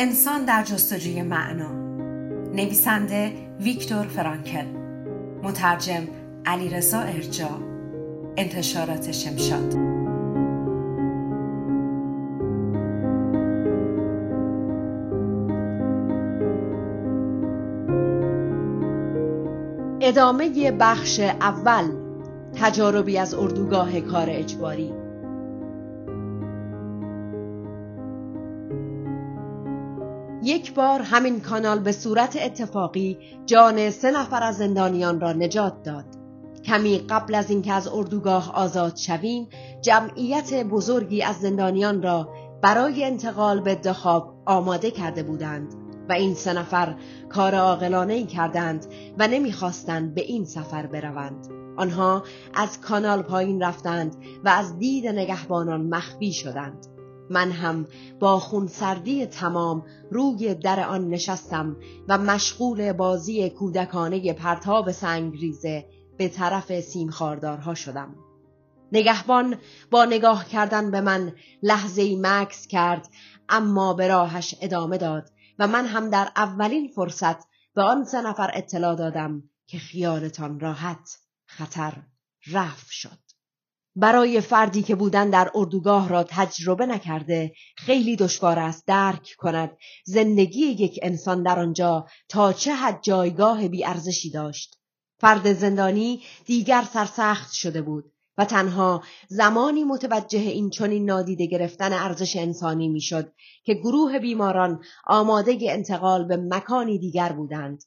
انسان در جستجوی معنا. نویسنده ویکتور فرانکل. مترجم علیرضا ارجا. انتشارات شمشاد. ادامه بخش اول تجاربی از اردوگاه کار اجباری. یک بار همین کانال به صورت اتفاقی جان سه نفر از زندانیان را نجات داد. کمی قبل از اینکه از اردوگاه آزاد شویم جمعیت بزرگی از زندانیان را برای انتقال به دخاب آماده کرده بودند و این سه نفر کار عاقلانه ای کردند و نمی‌خواستند به این سفر بروند. آنها از کانال پایین رفتند و از دید نگهبانان مخفی شدند. من هم با خونسردی تمام روی در آن نشستم و مشغول بازی کودکانه پرتاب سنگریزه به طرف سیمخاردارها شدم. نگهبان با نگاه کردن به من لحظه مکس کرد اما به راهش ادامه داد و من هم در اولین فرصت به آن سه نفر اطلاع دادم که خیالتان راحت خطر رفت شد. برای فردی که بودن در اردوگاه را تجربه نکرده خیلی دشوار است درک کند. زندگی یک انسان در آنجا تا چه حد جایگاه بیارزشی داشت. فرد زندانی دیگر سرسخت شده بود و تنها زمانی متوجه این چنین نادیده گرفتن ارزش انسانی می‌شد که گروه بیماران آماده انتقال به مکانی دیگر بودند.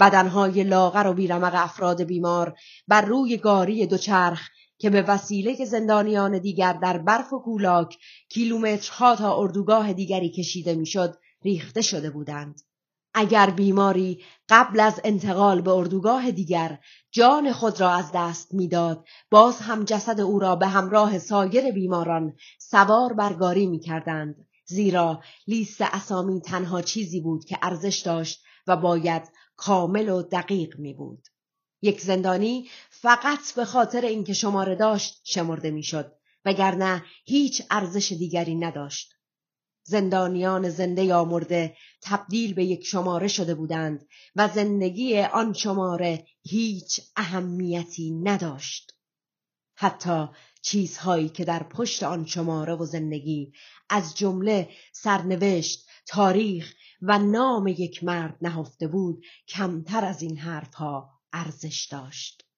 بدنهای لاغر و بیرمق افراد بیمار بر روی گاری دوچرخ که به وسیله زندانیان دیگر در برف و کولاک کیلومترها تا اردوگاه دیگری کشیده می‌شد ریخته شده بودند اگر بیماری قبل از انتقال به اردوگاه دیگر جان خود را از دست می‌داد باز هم جسد او را به همراه سایر بیماران سوار برگاری می کردند زیرا لیست اسامی تنها چیزی بود که ارزش داشت و باید کامل و دقیق می بود. یک زندانی فقط به خاطر اینکه شماره داشت شمرده می‌شد وگرنه هیچ ارزش دیگری نداشت. زندانیان زنده یا مرده تبدیل به یک شماره شده بودند و زندگی آن شماره هیچ اهمیتی نداشت. حتی چیزهایی که در پشت آن شماره و زندگی از جمله سرنوشت، تاریخ و نام یک مرد نهفته بود کمتر از این حرفها ارزش داشت.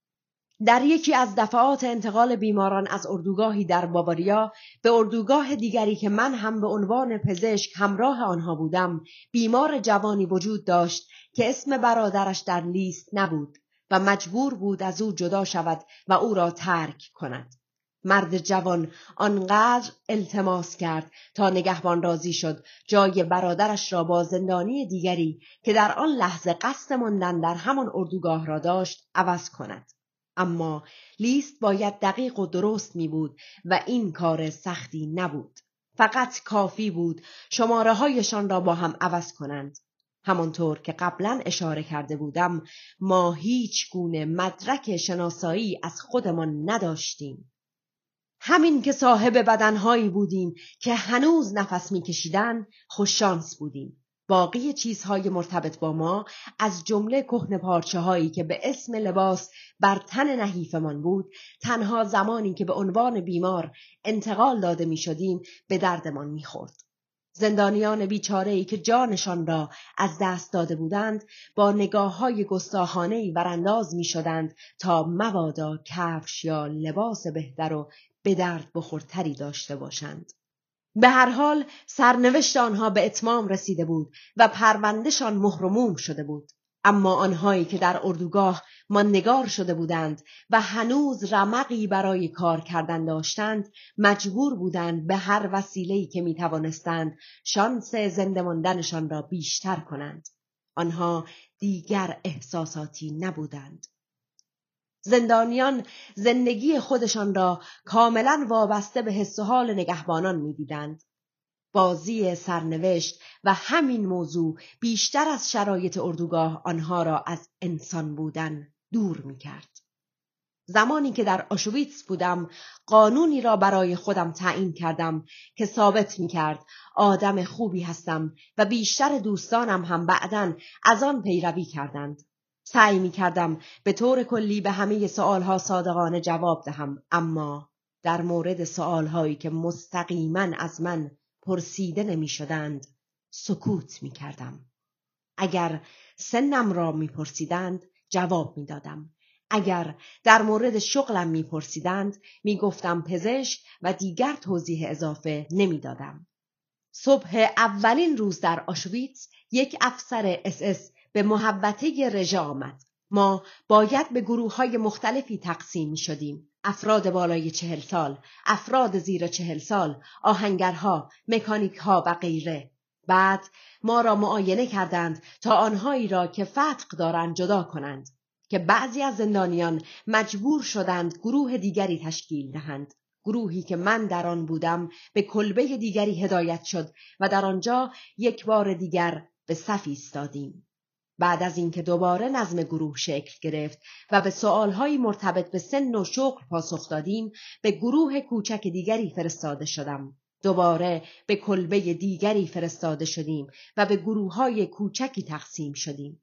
در یکی از دفعات انتقال بیماران از اردوگاهی در باواریا به اردوگاه دیگری که من هم به عنوان پزشک همراه آنها بودم بیمار جوانی وجود داشت که اسم برادرش در لیست نبود و مجبور بود از او جدا شود و او را ترک کند مرد جوان آنقدر التماس کرد تا نگهبان راضی شد جای برادرش را با زندانی دیگری که در آن لحظه قصد ماندن در همان اردوگاه را داشت عوض کند اما لیست باید دقیق و درست می بود و این کار سختی نبود. فقط کافی بود شماره هایشان را با هم عوض کنند. همانطور که قبلا اشاره کرده بودم ما هیچ گونه مدرک شناسایی از خودمان نداشتیم. همین که صاحب بدنهایی بودیم که هنوز نفس میکشیدن خوششانس بودیم. باقی چیزهای مرتبط با ما از جمله کهن پارچه هایی که به اسم لباس بر تن نحیفمان بود تنها زمانی که به عنوان بیمار انتقال داده می شدیم به دردمان می خورد. زندانیان بیچاره ای که جانشان را از دست داده بودند با نگاه های گستاخانه ای برانداز می شدند تا مبادا کفش یا لباس بهتر و به درد بخورتری داشته باشند. به هر حال سرنوشت آنها به اتمام رسیده بود و پروندهشان مهرموم شده بود. اما آنهایی که در اردوگاه ماندگار شده بودند و هنوز رمقی برای کار کردن داشتند مجبور بودند به هر وسیله‌ای که می توانستند شانس زنده ماندنشان را بیشتر کنند. آنها دیگر احساساتی نبودند. زندانیان زندگی خودشان را کاملا وابسته به حس و حال نگهبانان می‌دیدند بازی سرنوشت و همین موضوع بیشتر از شرایط اردوگاه آنها را از انسان بودن دور می کرد. زمانی که در آشویتس بودم قانونی را برای خودم تعیین کردم که ثابت می کرد آدم خوبی هستم و بیشتر دوستانم هم بعدا از آن پیروی کردند. سعی می کردم به طور کلی به همه سوالها صادقانه جواب دهم اما در مورد سوالهایی که مستقیما از من پرسیده نمی شدند سکوت می کردم. اگر سنم را می پرسیدند جواب می دادم. اگر در مورد شغلم می پرسیدند می گفتم پزشک و دیگر توضیح اضافه نمی دادم. صبح اولین روز در آشویتس یک افسر اس به محبته رژه آمد. ما باید به گروه های مختلفی تقسیم شدیم. افراد بالای چهل سال، افراد زیر چهل سال، آهنگرها، مکانیکها و غیره. بعد ما را معاینه کردند تا آنهایی را که فتق دارند جدا کنند که بعضی از زندانیان مجبور شدند گروه دیگری تشکیل دهند گروهی که من در آن بودم به کلبه دیگری هدایت شد و در آنجا یک بار دیگر به صف ایستادیم بعد از اینکه دوباره نظم گروه شکل گرفت و به سوالهایی مرتبط به سن و شغل پاسخ دادیم به گروه کوچک دیگری فرستاده شدم دوباره به کلبه دیگری فرستاده شدیم و به گروه های کوچکی تقسیم شدیم.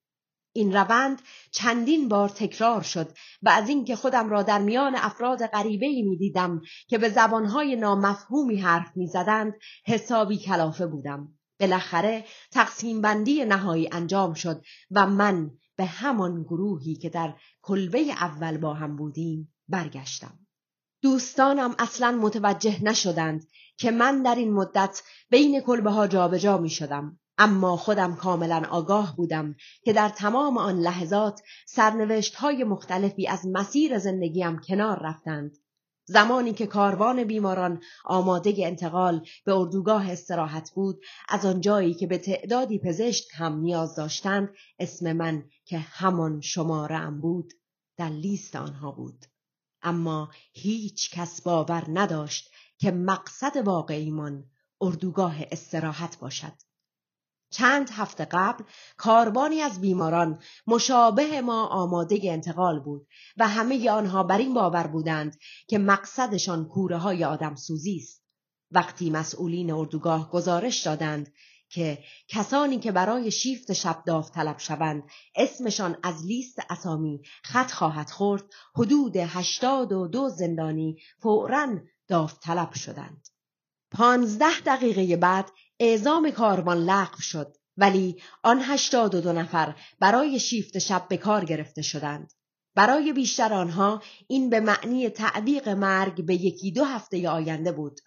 این روند چندین بار تکرار شد و از اینکه خودم را در میان افراد غریبه ای می دیدم که به زبانهای نامفهومی حرف می زدند حسابی کلافه بودم. بالاخره تقسیم بندی نهایی انجام شد و من به همان گروهی که در کلبه اول با هم بودیم برگشتم. دوستانم اصلا متوجه نشدند که من در این مدت بین کلبه ها جابجا می شدم. اما خودم کاملا آگاه بودم که در تمام آن لحظات سرنوشت های مختلفی از مسیر زندگیم کنار رفتند. زمانی که کاروان بیماران آماده انتقال به اردوگاه استراحت بود از آنجایی که به تعدادی پزشک هم نیاز داشتند اسم من که همان شماره بود در لیست آنها بود اما هیچ کس باور نداشت که مقصد واقعیمان اردوگاه استراحت باشد. چند هفته قبل کاربانی از بیماران مشابه ما آماده انتقال بود و همه آنها بر این باور بودند که مقصدشان کوره های آدم سوزی است. وقتی مسئولین اردوگاه گزارش دادند که کسانی که برای شیفت شب داوطلب شوند اسمشان از لیست اسامی خط خواهد خورد حدود هشتاد و دو زندانی فورا داوطلب شدند پانزده دقیقه بعد اعزام کاروان لغو شد ولی آن هشتاد و دو نفر برای شیفت شب به کار گرفته شدند. برای بیشتر آنها این به معنی تعویق مرگ به یکی دو هفته آینده بود.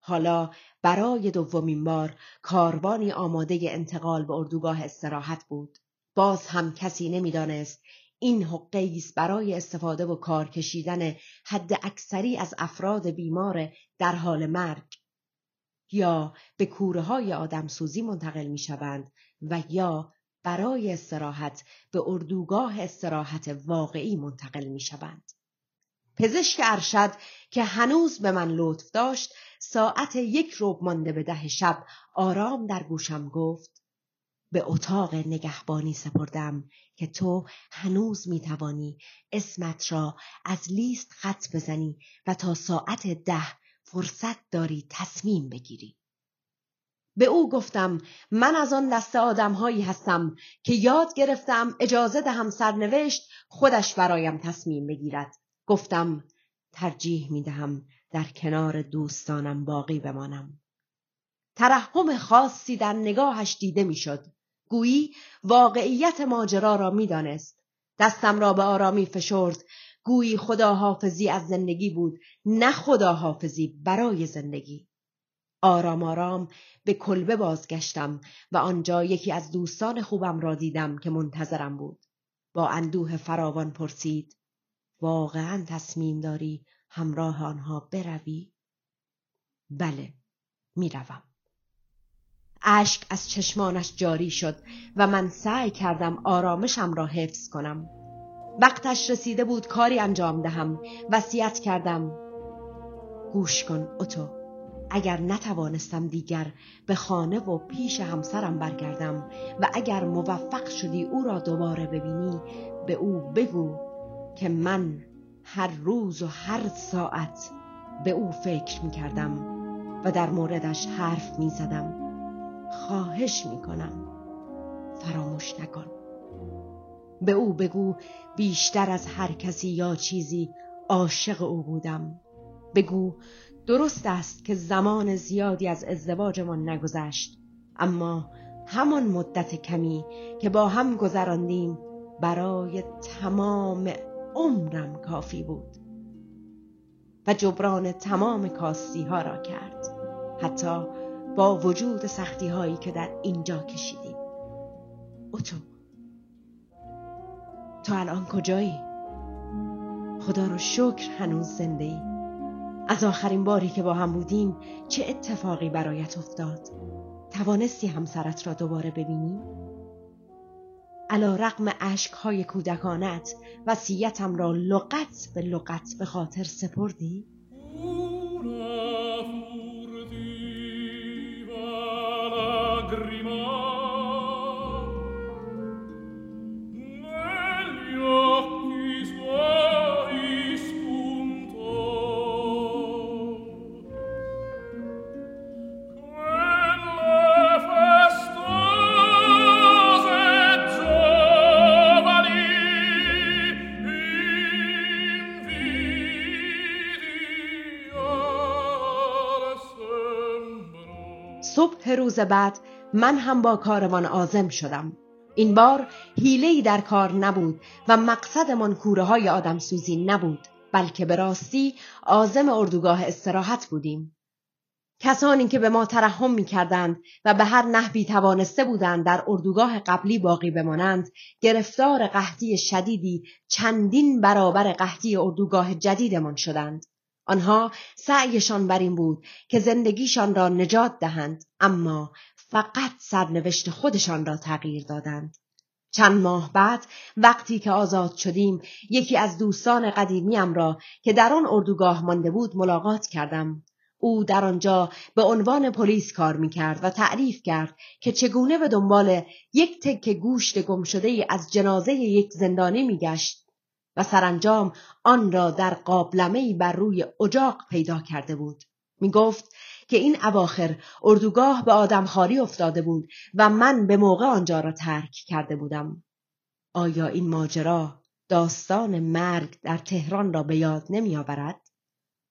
حالا برای دومین بار کاروانی آماده انتقال به اردوگاه استراحت بود. باز هم کسی نمی‌دانست این حقه برای استفاده و کار کشیدن حد اکثری از افراد بیمار در حال مرگ. یا به کوره های آدم سوزی منتقل می شوند و یا برای استراحت به اردوگاه استراحت واقعی منتقل می شوند. پزشک ارشد که هنوز به من لطف داشت ساعت یک روب مانده به ده شب آرام در گوشم گفت به اتاق نگهبانی سپردم که تو هنوز می‌توانی اسمت را از لیست خط بزنی و تا ساعت ده فرصت داری تصمیم بگیری. به او گفتم من از آن دست آدمهایی هستم که یاد گرفتم اجازه دهم سرنوشت خودش برایم تصمیم بگیرد. گفتم ترجیح می دهم در کنار دوستانم باقی بمانم. ترحم خاصی در نگاهش دیده می‌شد. گویی واقعیت ماجرا را می‌دانست. دستم را به آرامی فشرد. گویی خداحافظی از زندگی بود نه خداحافظی برای زندگی. آرام آرام به کلبه بازگشتم و آنجا یکی از دوستان خوبم را دیدم که منتظرم بود. با اندوه فراوان پرسید واقعا تصمیم داری همراه آنها بروی؟ بله می‌روم. اشک از چشمانش جاری شد و من سعی کردم آرامشم را حفظ کنم. وقتش رسیده بود کاری انجام دهم. وصیت کردم. گوش کن اتو. اگر نتوانستم دیگر به خانه و پیش همسرم برگردم و اگر موفق شدی او را دوباره ببینی به او بگو که من هر روز و هر ساعت به او فکر می کردم و در موردش حرف می زدم خواهش می کنم فراموش نکن. به او بگو بیشتر از هر کسی یا چیزی عاشق او بودم. بگو درست است که زمان زیادی از ازدواجمان نگذشت اما همان مدت کمی که با هم گذراندیم برای تمام عمرم کافی بود. و جبران تمام کاستی ها را کرد حتی با وجود سختی هایی که در اینجا کشیدیم. اوتو تو الان کجایی؟ خدا رو شکر هنوز زنده ای از آخرین باری که با هم بودیم چه اتفاقی برایت افتاد؟ توانستی همسرت را دوباره ببینی؟ علا رقم های کودکانت وسیعتم را لغت به لغت به خاطر سپردی؟ روز بعد من هم با کاروان آزم شدم. این بار حیله‌ای در کار نبود و مقصدمان کوره های آدم سوزی نبود بلکه به راستی آزم اردوگاه استراحت بودیم. کسانی که به ما ترحم می کردند و به هر نحوی توانسته بودند در اردوگاه قبلی باقی بمانند گرفتار قحطی شدیدی چندین برابر قحطی اردوگاه جدیدمان شدند. آنها سعیشان بر این بود که زندگیشان را نجات دهند اما فقط سرنوشت خودشان را تغییر دادند. چند ماه بعد وقتی که آزاد شدیم یکی از دوستان قدیمیم را که در آن اردوگاه مانده بود ملاقات کردم. او در آنجا به عنوان پلیس کار می کرد و تعریف کرد که چگونه به دنبال یک تک گوشت گم شده از جنازه یک زندانی می گشت و سرانجام آن را در قابلمه بر روی اجاق پیدا کرده بود. می گفت که این اواخر اردوگاه به آدمخواری افتاده بود و من به موقع آنجا را ترک کرده بودم. آیا این ماجرا داستان مرگ در تهران را به یاد نمی آورد؟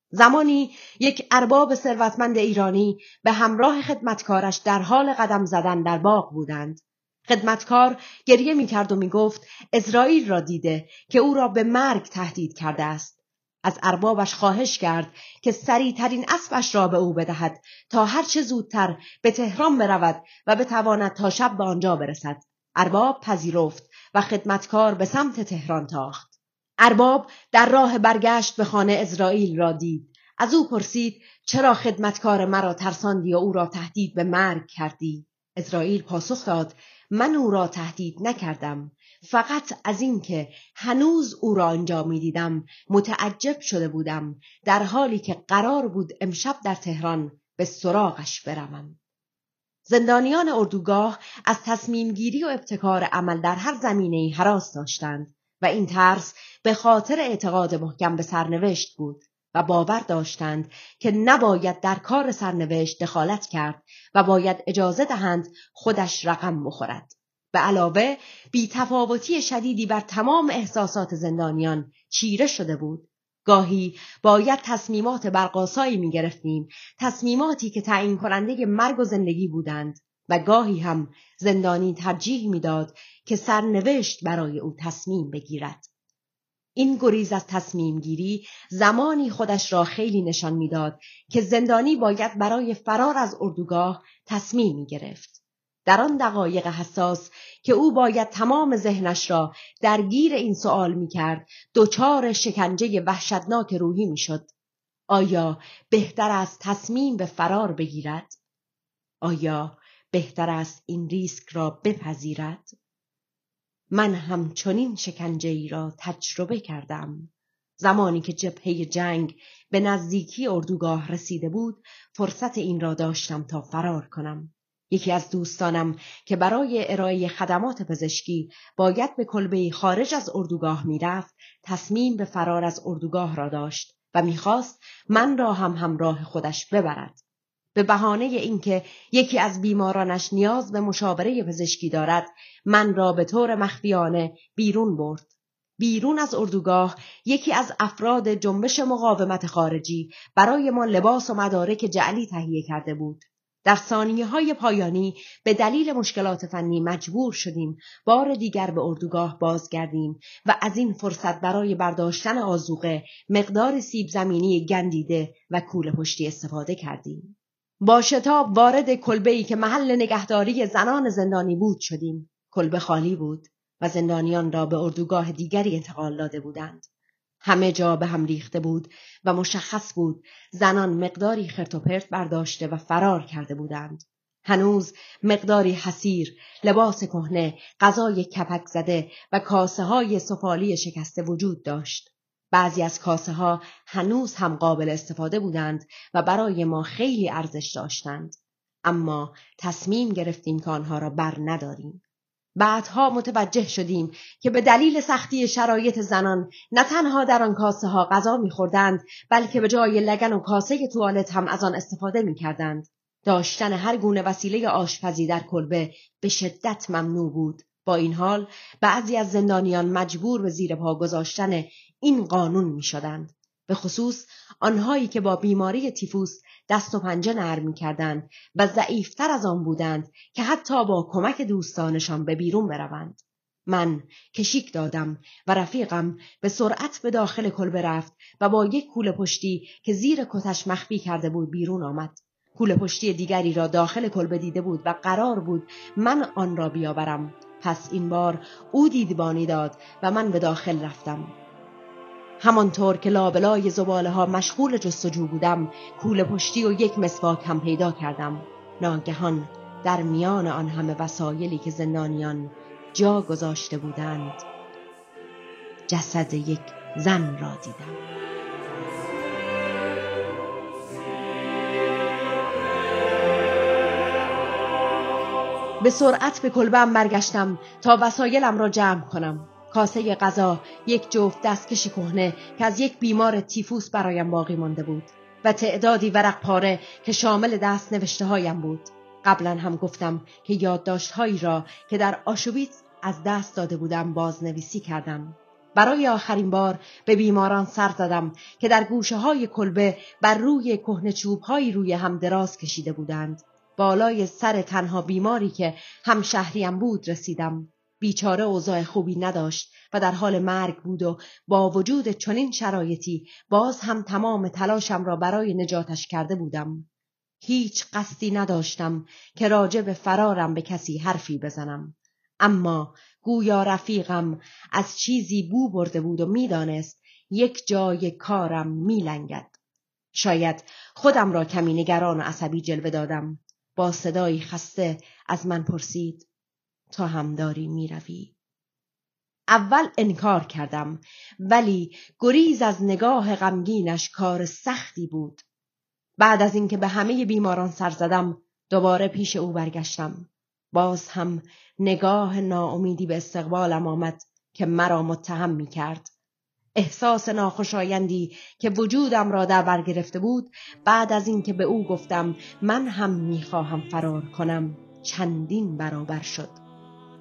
زمانی یک ارباب ثروتمند ایرانی به همراه خدمتکارش در حال قدم زدن در باغ بودند. خدمتکار گریه می کرد و می گفت اسرائیل را دیده که او را به مرگ تهدید کرده است. از اربابش خواهش کرد که سریعترین اسبش را به او بدهد تا هرچه زودتر به تهران برود و بتواند تا شب به آنجا برسد. ارباب پذیرفت و خدمتکار به سمت تهران تاخت. ارباب در راه برگشت به خانه اسرائیل را دید. از او پرسید چرا خدمتکار مرا ترساندی و او را تهدید به مرگ کردی؟ اسرائیل پاسخ داد من او را تهدید نکردم. فقط از اینکه هنوز او را آنجا دیدم متعجب شده بودم در حالی که قرار بود امشب در تهران به سراغش بروم. زندانیان اردوگاه از تصمیم گیری و ابتکار عمل در هر زمینه حراس داشتند و این ترس به خاطر اعتقاد محکم به سرنوشت بود. و باور داشتند که نباید در کار سرنوشت دخالت کرد و باید اجازه دهند خودش رقم بخورد. به علاوه بیتفاوتی شدیدی بر تمام احساسات زندانیان چیره شده بود. گاهی باید تصمیمات برقاسایی می گرفتیم تصمیماتی که تعیین کننده مرگ و زندگی بودند و گاهی هم زندانی ترجیح می‌داد که سرنوشت برای او تصمیم بگیرد. این گریز از تصمیم گیری زمانی خودش را خیلی نشان می‌داد که زندانی باید برای فرار از اردوگاه تصمیم می گرفت. در آن دقایق حساس که او باید تمام ذهنش را درگیر این سوال می کرد دچار شکنجه وحشتناک روحی می شد. آیا بهتر است تصمیم به فرار بگیرد؟ آیا بهتر است این ریسک را بپذیرد؟ من همچنین شکنجه ای را تجربه کردم. زمانی که جبهه جنگ به نزدیکی اردوگاه رسیده بود فرصت این را داشتم تا فرار کنم. یکی از دوستانم که برای ارائه خدمات پزشکی باید به کلبه خارج از اردوگاه می‌رفت تصمیم به فرار از اردوگاه را داشت و می‌خواست من را هم همراه خودش ببرد. به بهانه اینکه یکی از بیمارانش نیاز به مشاوره پزشکی دارد من را به طور مخفیانه بیرون برد بیرون از اردوگاه یکی از افراد جنبش مقاومت خارجی برای ما لباس و مدارک جعلی تهیه کرده بود در ثانیه های پایانی به دلیل مشکلات فنی مجبور شدیم بار دیگر به اردوگاه بازگردیم و از این فرصت برای برداشتن آزوقه مقدار سیب زمینی گندیده و کوله پشتی استفاده کردیم. با شتاب وارد کلبه ای که محل نگهداری زنان زندانی بود شدیم. کلبه خالی بود و زندانیان را به اردوگاه دیگری انتقال داده بودند. همه جا به هم ریخته بود و مشخص بود زنان مقداری خرتوپرت برداشته و فرار کرده بودند. هنوز مقداری حسیر، لباس کهنه، غذای کپک زده و کاسه های سفالی شکسته وجود داشت. بعضی از کاسه ها هنوز هم قابل استفاده بودند و برای ما خیلی ارزش داشتند. اما تصمیم گرفتیم که آنها را بر نداریم. بعدها متوجه شدیم که به دلیل سختی شرایط زنان نه تنها در آن کاسه ها غذا میخوردند بلکه به جای لگن و کاسه توالت هم از آن استفاده می‌کردند. داشتن هر گونه وسیله آشپزی در کلبه به شدت ممنوع بود. با این حال بعضی از زندانیان مجبور به زیر پا گذاشتن این قانون می شدند. به خصوص آنهایی که با بیماری تیفوس دست و پنجه نرم کردند و ضعیفتر از آن بودند که حتی با کمک دوستانشان به بیرون بروند. من کشیک دادم و رفیقم به سرعت به داخل کلبه رفت و با یک کوله پشتی که زیر کتش مخفی کرده بود بیرون آمد. کوله پشتی دیگری را داخل کلبه دیده بود و قرار بود من آن را بیاورم. پس این بار او دیدبانی داد و من به داخل رفتم. همانطور که لابلای زباله ها مشغول جستجو بودم کول پشتی و یک مسواک هم پیدا کردم ناگهان در میان آن همه وسایلی که زندانیان جا گذاشته بودند جسد یک زن را دیدم به سرعت به کلبم برگشتم تا وسایلم را جمع کنم. کاسه غذا یک جفت دستکش کهنه که از یک بیمار تیفوس برایم باقی مانده بود و تعدادی ورق پاره که شامل دست نوشته هایم بود. قبلا هم گفتم که یادداشت هایی را که در آشوبیتس از دست داده بودم بازنویسی کردم. برای آخرین بار به بیماران سر زدم که در گوشه های کلبه بر روی کهنه چوب هایی روی هم دراز کشیده بودند. بالای سر تنها بیماری که هم شهریم بود رسیدم بیچاره اوضاع خوبی نداشت و در حال مرگ بود و با وجود چنین شرایطی باز هم تمام تلاشم را برای نجاتش کرده بودم. هیچ قصدی نداشتم که راجع به فرارم به کسی حرفی بزنم. اما گویا رفیقم از چیزی بو برده بود و می‌دانست یک جای کارم میلنگد. شاید خودم را کمی نگران و عصبی جلوه دادم. با صدایی خسته از من پرسید تا هم داری می‌روی؟ اول انکار کردم ولی گریز از نگاه غمگینش کار سختی بود. بعد از اینکه به همه بیماران سر زدم دوباره پیش او برگشتم. باز هم نگاه ناامیدی به استقبالم آمد که مرا متهم می کرد. احساس ناخوشایندی که وجودم را در بر گرفته بود بعد از اینکه به او گفتم من هم می‌خواهم فرار کنم چندین برابر شد.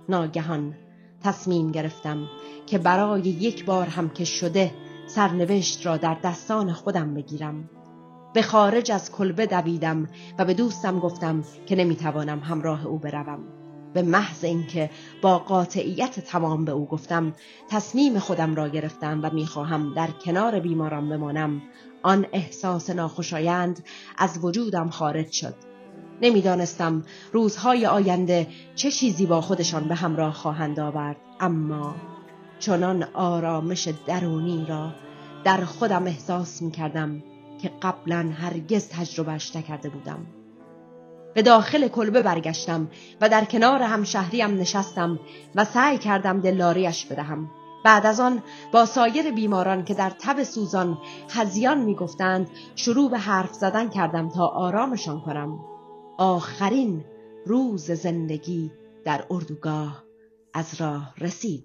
ناگهان تصمیم گرفتم که برای یک بار هم که شده سرنوشت را در دستان خودم بگیرم. به خارج از کلبه دویدم و به دوستم گفتم که نمی‌توانم همراه او بروم. به محض اینکه با قاطعیت تمام به او گفتم تصمیم خودم را گرفتم و می‌خواهم در کنار بیماران بمانم. آن احساس ناخوشایند از وجودم خارج شد. نمی‌دانستم روزهای آینده چه چیزی با خودشان به همراه خواهند آورد اما چنان آرامش درونی را در خودم احساس می کردم که قبلا هرگز تجربهش نکرده بودم. به داخل کلبه برگشتم و در کنار همشهریم نشستم و سعی کردم دلاریش بدهم. بعد از آن با سایر بیماران که در تب سوزان هزیان می‌گفتند شروع به حرف زدن کردم تا آرامشان کنم. آخرین روز زندگی در اردوگاه از راه رسید.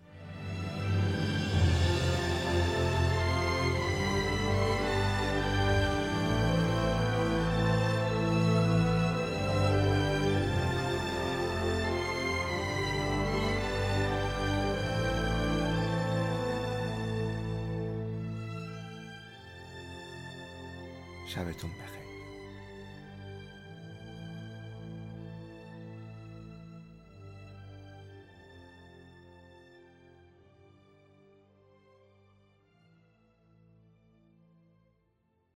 شبتون بخیر.